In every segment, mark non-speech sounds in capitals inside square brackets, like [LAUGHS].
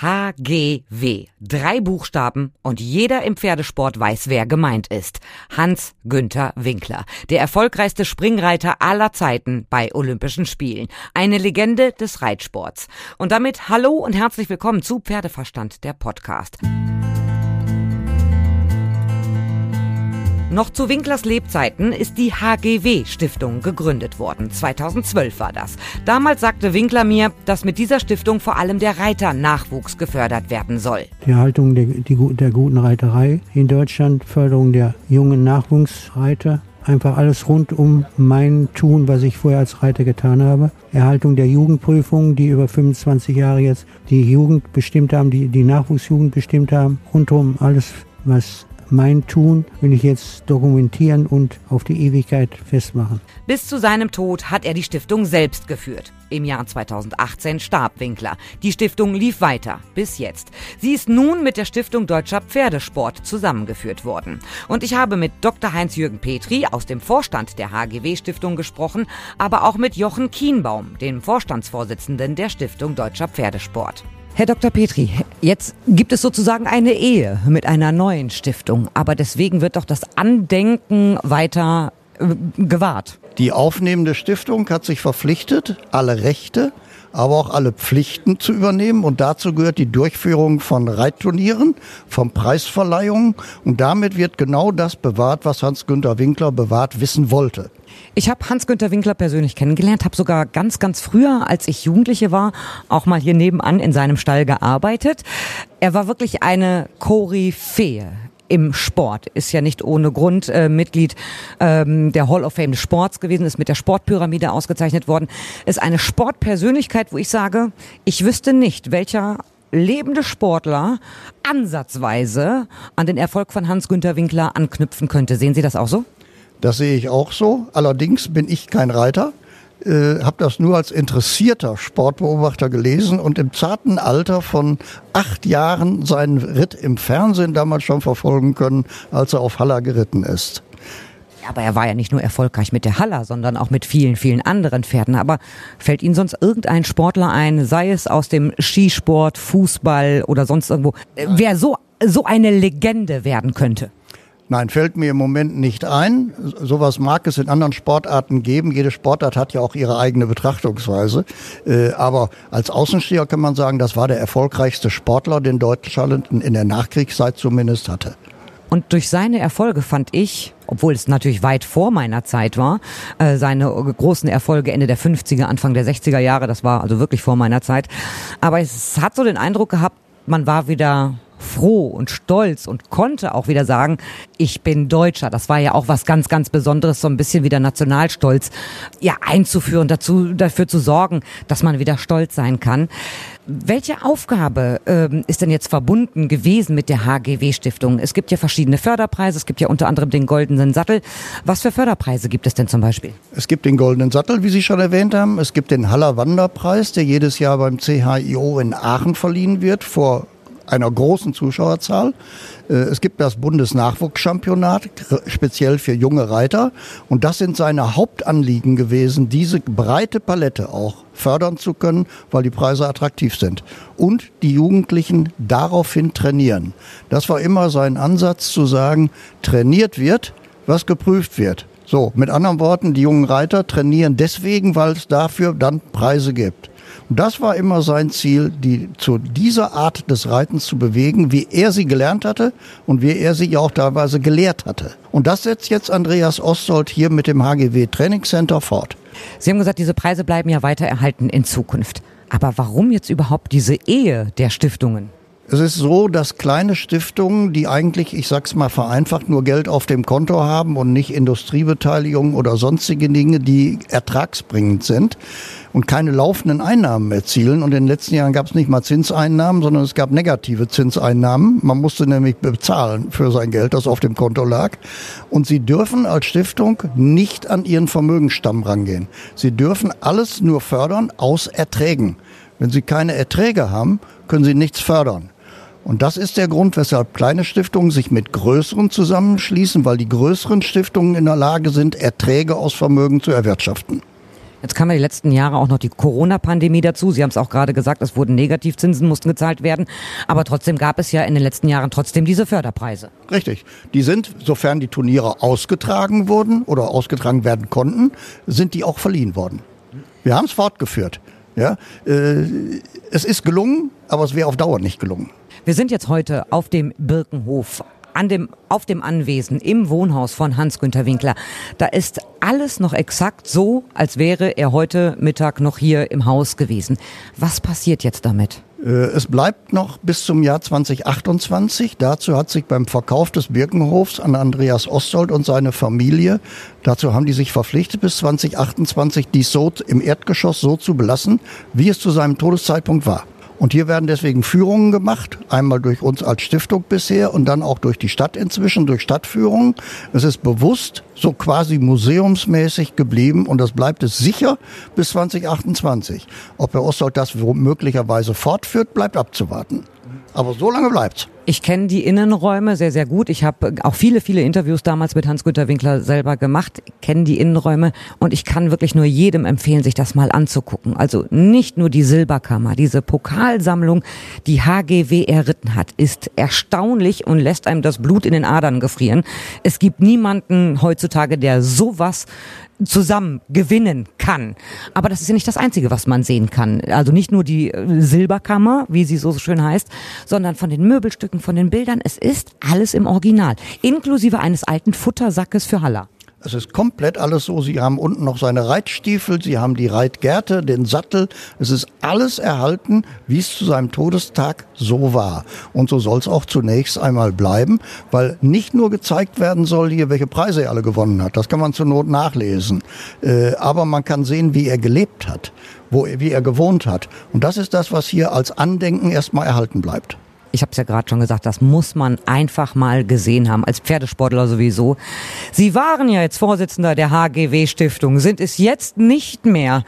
HGW. Drei Buchstaben und jeder im Pferdesport weiß, wer gemeint ist. Hans Günther Winkler, der erfolgreichste Springreiter aller Zeiten bei Olympischen Spielen. Eine Legende des Reitsports. Und damit hallo und herzlich willkommen zu Pferdeverstand, der Podcast. Noch zu Winklers Lebzeiten ist die HGW Stiftung gegründet worden. 2012 war das. Damals sagte Winkler mir, dass mit dieser Stiftung vor allem der Reiternachwuchs gefördert werden soll. Die Erhaltung der, die, der guten Reiterei in Deutschland, Förderung der jungen Nachwuchsreiter, einfach alles rund um mein Tun, was ich vorher als Reiter getan habe. Erhaltung der Jugendprüfungen, die über 25 Jahre jetzt die Jugend bestimmt haben, die die Nachwuchsjugend bestimmt haben. Rundum alles, was mein Tun will ich jetzt dokumentieren und auf die Ewigkeit festmachen. Bis zu seinem Tod hat er die Stiftung selbst geführt. Im Jahr 2018 starb Winkler. Die Stiftung lief weiter, bis jetzt. Sie ist nun mit der Stiftung Deutscher Pferdesport zusammengeführt worden. Und ich habe mit Dr. Heinz-Jürgen Petri aus dem Vorstand der HGW-Stiftung gesprochen, aber auch mit Jochen Kienbaum, dem Vorstandsvorsitzenden der Stiftung Deutscher Pferdesport. Herr Dr. Petri, jetzt gibt es sozusagen eine Ehe mit einer neuen Stiftung, aber deswegen wird doch das Andenken weiter äh, gewahrt. Die aufnehmende Stiftung hat sich verpflichtet, alle Rechte, aber auch alle Pflichten zu übernehmen. Und dazu gehört die Durchführung von Reitturnieren, von Preisverleihungen. Und damit wird genau das bewahrt, was Hans-Günter Winkler bewahrt wissen wollte. Ich habe Hans-Günther Winkler persönlich kennengelernt, habe sogar ganz, ganz früher, als ich Jugendliche war, auch mal hier nebenan in seinem Stall gearbeitet. Er war wirklich eine Koryphäe im Sport. Ist ja nicht ohne Grund äh, Mitglied ähm, der Hall of Fame des Sports gewesen, ist mit der Sportpyramide ausgezeichnet worden. Ist eine Sportpersönlichkeit, wo ich sage, ich wüsste nicht, welcher lebende Sportler ansatzweise an den Erfolg von Hans-Günther Winkler anknüpfen könnte. Sehen Sie das auch so? Das sehe ich auch so. Allerdings bin ich kein Reiter, äh, habe das nur als interessierter Sportbeobachter gelesen und im zarten Alter von acht Jahren seinen Ritt im Fernsehen damals schon verfolgen können, als er auf Haller geritten ist. Aber er war ja nicht nur erfolgreich mit der Haller, sondern auch mit vielen, vielen anderen Pferden. Aber fällt Ihnen sonst irgendein Sportler ein, sei es aus dem Skisport, Fußball oder sonst irgendwo, wer so, so eine Legende werden könnte? Nein, fällt mir im Moment nicht ein. Sowas mag es in anderen Sportarten geben. Jede Sportart hat ja auch ihre eigene Betrachtungsweise. Äh, aber als Außensteher kann man sagen, das war der erfolgreichste Sportler, den Deutschland in der Nachkriegszeit zumindest hatte. Und durch seine Erfolge fand ich, obwohl es natürlich weit vor meiner Zeit war, äh, seine großen Erfolge Ende der 50er, Anfang der 60er Jahre, das war also wirklich vor meiner Zeit. Aber es hat so den Eindruck gehabt, man war wieder froh und stolz und konnte auch wieder sagen, ich bin Deutscher. Das war ja auch was ganz, ganz Besonderes, so ein bisschen wieder Nationalstolz ja einzuführen, dazu, dafür zu sorgen, dass man wieder stolz sein kann. Welche Aufgabe ähm, ist denn jetzt verbunden gewesen mit der HGW-Stiftung? Es gibt ja verschiedene Förderpreise, es gibt ja unter anderem den Goldenen Sattel. Was für Förderpreise gibt es denn zum Beispiel? Es gibt den Goldenen Sattel, wie Sie schon erwähnt haben. Es gibt den Haller Wanderpreis, der jedes Jahr beim CHIO in Aachen verliehen wird, vor einer großen Zuschauerzahl. Äh, es gibt das Bundesnachwuchschampionat, speziell für junge Reiter. Und das sind seine Hauptanliegen gewesen, diese breite Palette auch fördern zu können, weil die Preise attraktiv sind. Und die Jugendlichen daraufhin trainieren. Das war immer sein Ansatz zu sagen, trainiert wird, was geprüft wird. So, mit anderen Worten, die jungen Reiter trainieren deswegen, weil es dafür dann Preise gibt. Das war immer sein Ziel, die zu dieser Art des Reitens zu bewegen, wie er sie gelernt hatte und wie er sie auch teilweise gelehrt hatte. Und das setzt jetzt Andreas Ostold hier mit dem HGW Trainingscenter fort. Sie haben gesagt, diese Preise bleiben ja weiter erhalten in Zukunft. Aber warum jetzt überhaupt diese Ehe der Stiftungen? Es ist so, dass kleine Stiftungen, die eigentlich, ich sag's mal vereinfacht, nur Geld auf dem Konto haben und nicht Industriebeteiligung oder sonstige Dinge, die ertragsbringend sind und keine laufenden Einnahmen erzielen. Und in den letzten Jahren gab es nicht mal Zinseinnahmen, sondern es gab negative Zinseinnahmen. Man musste nämlich bezahlen für sein Geld, das auf dem Konto lag. Und sie dürfen als Stiftung nicht an ihren Vermögensstamm rangehen. Sie dürfen alles nur fördern aus Erträgen. Wenn sie keine Erträge haben, können sie nichts fördern. Und das ist der Grund, weshalb kleine Stiftungen sich mit größeren zusammenschließen, weil die größeren Stiftungen in der Lage sind, Erträge aus Vermögen zu erwirtschaften. Jetzt kamen ja die letzten Jahre auch noch die Corona-Pandemie dazu. Sie haben es auch gerade gesagt, es wurden Negativzinsen, mussten gezahlt werden. Aber trotzdem gab es ja in den letzten Jahren trotzdem diese Förderpreise. Richtig. Die sind, sofern die Turniere ausgetragen wurden oder ausgetragen werden konnten, sind die auch verliehen worden. Wir haben es fortgeführt. Ja, äh, es ist gelungen, aber es wäre auf Dauer nicht gelungen. Wir sind jetzt heute auf dem Birkenhof an dem, auf dem Anwesen im Wohnhaus von Hans-Günter Winkler. Da ist alles noch exakt so, als wäre er heute Mittag noch hier im Haus gewesen. Was passiert jetzt damit? Äh, es bleibt noch bis zum Jahr 2028. Dazu hat sich beim Verkauf des Birkenhofs an Andreas Ostold und seine Familie, dazu haben die sich verpflichtet, bis 2028 dies so im Erdgeschoss so zu belassen, wie es zu seinem Todeszeitpunkt war. Und hier werden deswegen Führungen gemacht, einmal durch uns als Stiftung bisher und dann auch durch die Stadt inzwischen, durch Stadtführungen. Es ist bewusst so quasi museumsmäßig geblieben und das bleibt es sicher bis 2028. Ob Herr Osthold das möglicherweise fortführt, bleibt abzuwarten. Aber so lange bleibt's. Ich kenne die Innenräume sehr, sehr gut. Ich habe auch viele, viele Interviews damals mit Hans-Günter Winkler selber gemacht, kenne die Innenräume und ich kann wirklich nur jedem empfehlen, sich das mal anzugucken. Also nicht nur die Silberkammer, diese Pokalsammlung, die HGW erritten hat, ist erstaunlich und lässt einem das Blut in den Adern gefrieren. Es gibt niemanden heutzutage, der sowas zusammen gewinnen kann. Aber das ist ja nicht das Einzige, was man sehen kann. Also nicht nur die äh, Silberkammer, wie sie so schön heißt, sondern von den Möbelstücken, von den Bildern. Es ist alles im Original, inklusive eines alten Futtersackes für Haller. Es ist komplett alles so. Sie haben unten noch seine Reitstiefel, Sie haben die Reitgerte, den Sattel. Es ist alles erhalten, wie es zu seinem Todestag so war. Und so soll es auch zunächst einmal bleiben, weil nicht nur gezeigt werden soll hier, welche Preise er alle gewonnen hat. Das kann man zur Not nachlesen. Äh, aber man kann sehen, wie er gelebt hat, wo, wie er gewohnt hat. Und das ist das, was hier als Andenken erstmal erhalten bleibt ich habe es ja gerade schon gesagt, das muss man einfach mal gesehen haben, als Pferdesportler sowieso. Sie waren ja jetzt Vorsitzender der HGW Stiftung, sind es jetzt nicht mehr.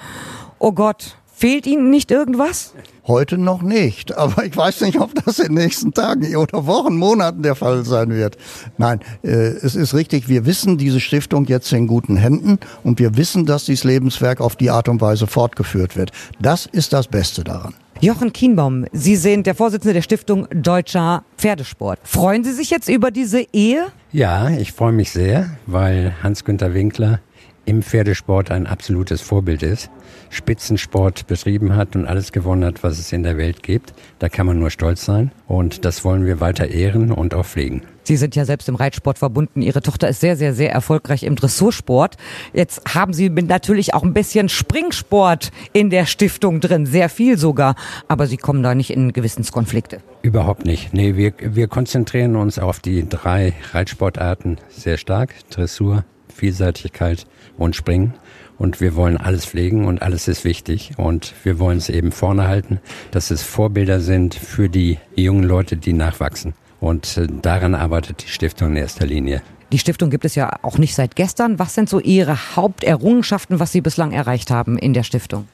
Oh Gott, fehlt Ihnen nicht irgendwas? Heute noch nicht, aber ich weiß nicht, ob das in den nächsten Tagen oder Wochen, Monaten der Fall sein wird. Nein, äh, es ist richtig, wir wissen diese Stiftung jetzt in guten Händen und wir wissen, dass dieses Lebenswerk auf die Art und Weise fortgeführt wird. Das ist das Beste daran. Jochen Kienbaum, Sie sind der Vorsitzende der Stiftung Deutscher Pferdesport. Freuen Sie sich jetzt über diese Ehe? Ja, ich freue mich sehr, weil Hans-Günter Winkler im Pferdesport ein absolutes Vorbild ist, Spitzensport betrieben hat und alles gewonnen hat, was es in der Welt gibt. Da kann man nur stolz sein und das wollen wir weiter ehren und auch pflegen. Sie sind ja selbst im Reitsport verbunden. Ihre Tochter ist sehr, sehr, sehr erfolgreich im Dressursport. Jetzt haben Sie natürlich auch ein bisschen Springsport in der Stiftung drin, sehr viel sogar. Aber Sie kommen da nicht in Gewissenskonflikte. Überhaupt nicht. Nee, wir, wir konzentrieren uns auf die drei Reitsportarten sehr stark. Dressur, Vielseitigkeit und Springen. Und wir wollen alles pflegen und alles ist wichtig. Und wir wollen es eben vorne halten, dass es Vorbilder sind für die jungen Leute, die nachwachsen. Und äh, daran arbeitet die Stiftung in erster Linie. Die Stiftung gibt es ja auch nicht seit gestern. Was sind so Ihre Haupterrungenschaften, was Sie bislang erreicht haben in der Stiftung?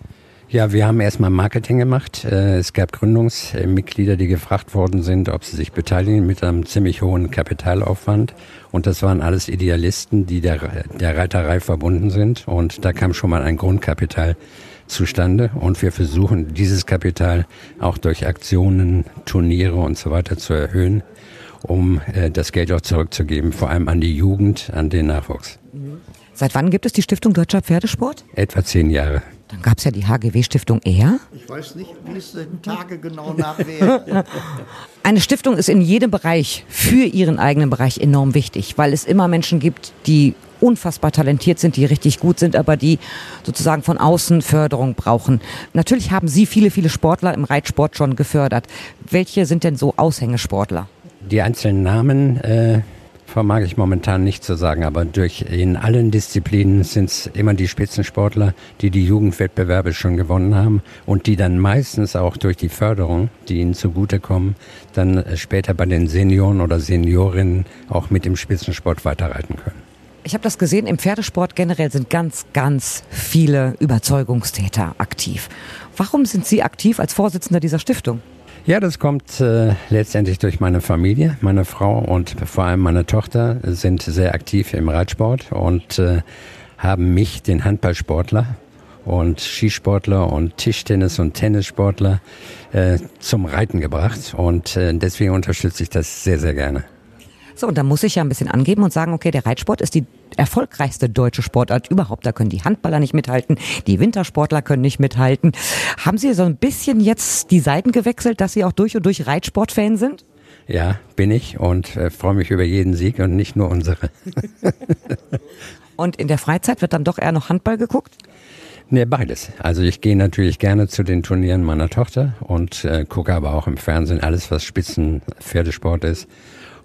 Ja, wir haben erstmal Marketing gemacht. Äh, es gab Gründungsmitglieder, die gefragt worden sind, ob sie sich beteiligen mit einem ziemlich hohen Kapitalaufwand. Und das waren alles Idealisten, die der, der Reiterei verbunden sind. Und da kam schon mal ein Grundkapital zustande. Und wir versuchen, dieses Kapital auch durch Aktionen, Turniere und so weiter zu erhöhen, um äh, das Geld auch zurückzugeben, vor allem an die Jugend, an den Nachwuchs. Seit wann gibt es die Stiftung Deutscher Pferdesport? Etwa zehn Jahre. Dann gab es ja die HGW-Stiftung eher. Ich weiß nicht, wie es den Tage genau nach wäre. [LAUGHS] Eine Stiftung ist in jedem Bereich für ihren eigenen Bereich enorm wichtig, weil es immer Menschen gibt, die unfassbar talentiert sind, die richtig gut sind, aber die sozusagen von außen Förderung brauchen. Natürlich haben Sie viele, viele Sportler im Reitsport schon gefördert. Welche sind denn so Aushängesportler? Die einzelnen Namen äh, vermag ich momentan nicht zu sagen, aber durch in allen Disziplinen sind es immer die Spitzensportler, die die Jugendwettbewerbe schon gewonnen haben und die dann meistens auch durch die Förderung, die ihnen zugutekommen, dann später bei den Senioren oder Seniorinnen auch mit dem Spitzensport weiterreiten können. Ich habe das gesehen, im Pferdesport generell sind ganz, ganz viele Überzeugungstäter aktiv. Warum sind Sie aktiv als Vorsitzender dieser Stiftung? Ja, das kommt äh, letztendlich durch meine Familie. Meine Frau und vor allem meine Tochter sind sehr aktiv im Reitsport und äh, haben mich, den Handballsportler, und Skisportler und Tischtennis- und Tennissportler äh, zum Reiten gebracht. Und äh, deswegen unterstütze ich das sehr, sehr gerne. So, und da muss ich ja ein bisschen angeben und sagen, okay, der Reitsport ist die erfolgreichste deutsche Sportart überhaupt. Da können die Handballer nicht mithalten, die Wintersportler können nicht mithalten. Haben Sie so ein bisschen jetzt die Seiten gewechselt, dass Sie auch durch und durch Reitsportfan sind? Ja, bin ich und äh, freue mich über jeden Sieg und nicht nur unsere. [LAUGHS] und in der Freizeit wird dann doch eher noch Handball geguckt? Nee, beides. Also ich gehe natürlich gerne zu den Turnieren meiner Tochter und äh, gucke aber auch im Fernsehen alles, was Spitzenpferdesport ist.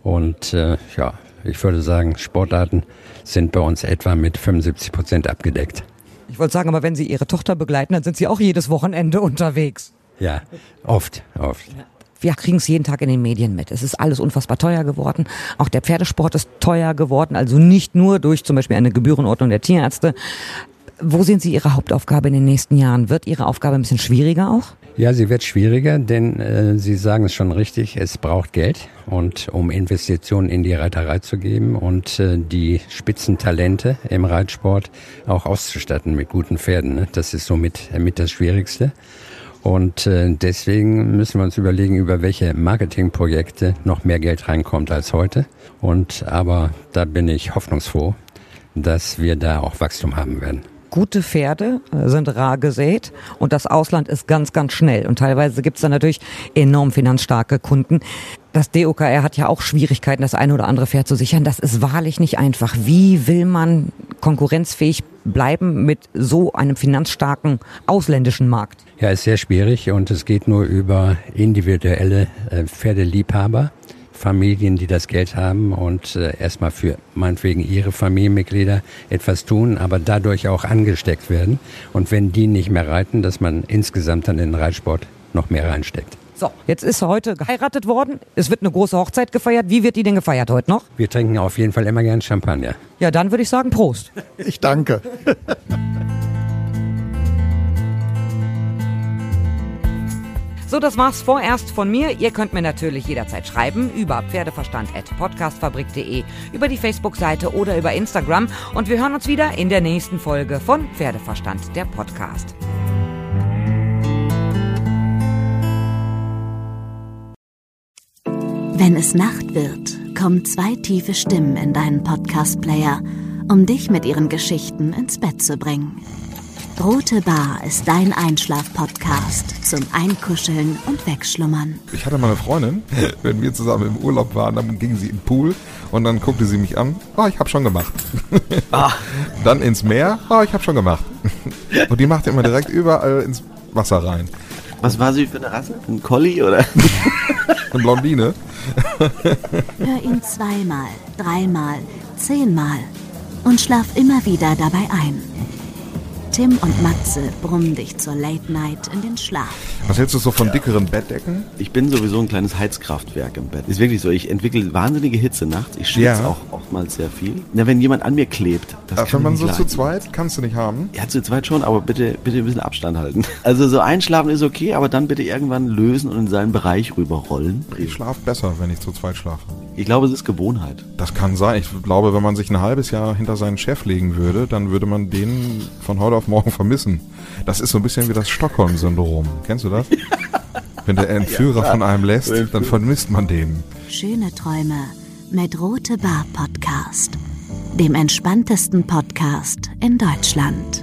Und äh, ja, ich würde sagen, Sportarten sind bei uns etwa mit 75 Prozent abgedeckt. Ich wollte sagen, aber wenn Sie Ihre Tochter begleiten, dann sind Sie auch jedes Wochenende unterwegs. Ja, oft, oft. Wir kriegen es jeden Tag in den Medien mit. Es ist alles unfassbar teuer geworden. Auch der Pferdesport ist teuer geworden. Also nicht nur durch zum Beispiel eine Gebührenordnung der Tierärzte. Wo sehen Sie Ihre Hauptaufgabe in den nächsten Jahren? Wird Ihre Aufgabe ein bisschen schwieriger auch? Ja, sie wird schwieriger, denn äh, Sie sagen es schon richtig, es braucht Geld und um Investitionen in die Reiterei zu geben und äh, die Spitzentalente im Reitsport auch auszustatten mit guten Pferden. Ne? Das ist somit äh, mit das Schwierigste. Und äh, deswegen müssen wir uns überlegen, über welche Marketingprojekte noch mehr Geld reinkommt als heute. Und aber da bin ich hoffnungsfroh, dass wir da auch Wachstum haben werden gute Pferde äh, sind rar gesät und das Ausland ist ganz, ganz schnell. Und teilweise gibt es dann natürlich enorm finanzstarke Kunden. Das DOKR hat ja auch Schwierigkeiten, das eine oder andere Pferd zu sichern. Das ist wahrlich nicht einfach. Wie will man konkurrenzfähig bleiben mit so einem finanzstarken ausländischen Markt? Ja, ist sehr schwierig und es geht nur über individuelle äh, Pferdeliebhaber. Familien, die das Geld haben und äh, erstmal für meinetwegen ihre Familienmitglieder etwas tun, aber dadurch auch angesteckt werden. Und wenn die nicht mehr reiten, dass man insgesamt dann in den Reitsport noch mehr reinsteckt. So, jetzt ist heute geheiratet worden. Es wird eine große Hochzeit gefeiert. Wie wird die denn gefeiert heute noch? Wir trinken auf jeden Fall immer gern Champagner. Ja, dann würde ich sagen Prost. Ich danke. [LAUGHS] So, das war's vorerst von mir. Ihr könnt mir natürlich jederzeit schreiben über pferdeverstand.podcastfabrik.de, über die Facebook-Seite oder über Instagram. Und wir hören uns wieder in der nächsten Folge von Pferdeverstand, der Podcast. Wenn es Nacht wird, kommen zwei tiefe Stimmen in deinen Podcast-Player, um dich mit ihren Geschichten ins Bett zu bringen. Rote Bar ist dein Einschlaf-Podcast zum Einkuscheln und Wegschlummern. Ich hatte mal eine Freundin, [LAUGHS] wenn wir zusammen im Urlaub waren, dann ging sie im Pool und dann guckte sie mich an. Oh, ich habe schon gemacht. [LAUGHS] Ah. Dann ins Meer. Oh, ich habe schon gemacht. [LAUGHS] Und die machte immer direkt überall ins Wasser rein. Was war sie für eine Rasse? Ein Collie oder? Eine Blondine. Hör ihn zweimal, dreimal, zehnmal und schlaf immer wieder dabei ein. Tim und Matze brummen dich zur Late Night in den Schlaf. Was hältst du so von dickeren Bettdecken? Ich bin sowieso ein kleines Heizkraftwerk im Bett. Ist wirklich so. Ich entwickle wahnsinnige Hitze nachts. Ich schwitze ja. auch oftmals sehr viel. Na, wenn jemand an mir klebt, das Ach, kann Wenn man so leiden. zu zweit, kannst du nicht haben. Ja, zu zweit schon, aber bitte, bitte ein bisschen Abstand halten. [LAUGHS] Also so einschlafen ist okay, aber dann bitte irgendwann lösen und in seinen Bereich rüberrollen. Ich schlafe besser, wenn ich zu zweit schlafe. Ich glaube, es ist Gewohnheit. Das kann sein. Ich glaube, wenn man sich ein halbes Jahr hinter seinen Chef legen würde, dann würde man den von heute auf morgen vermissen. Das ist so ein bisschen wie das Stockholm-Syndrom. Kennst du das? Wenn der Entführer ja, von einem lässt, dann vermisst man den. Schöne Träume mit Rote Bar Podcast, dem entspanntesten Podcast in Deutschland.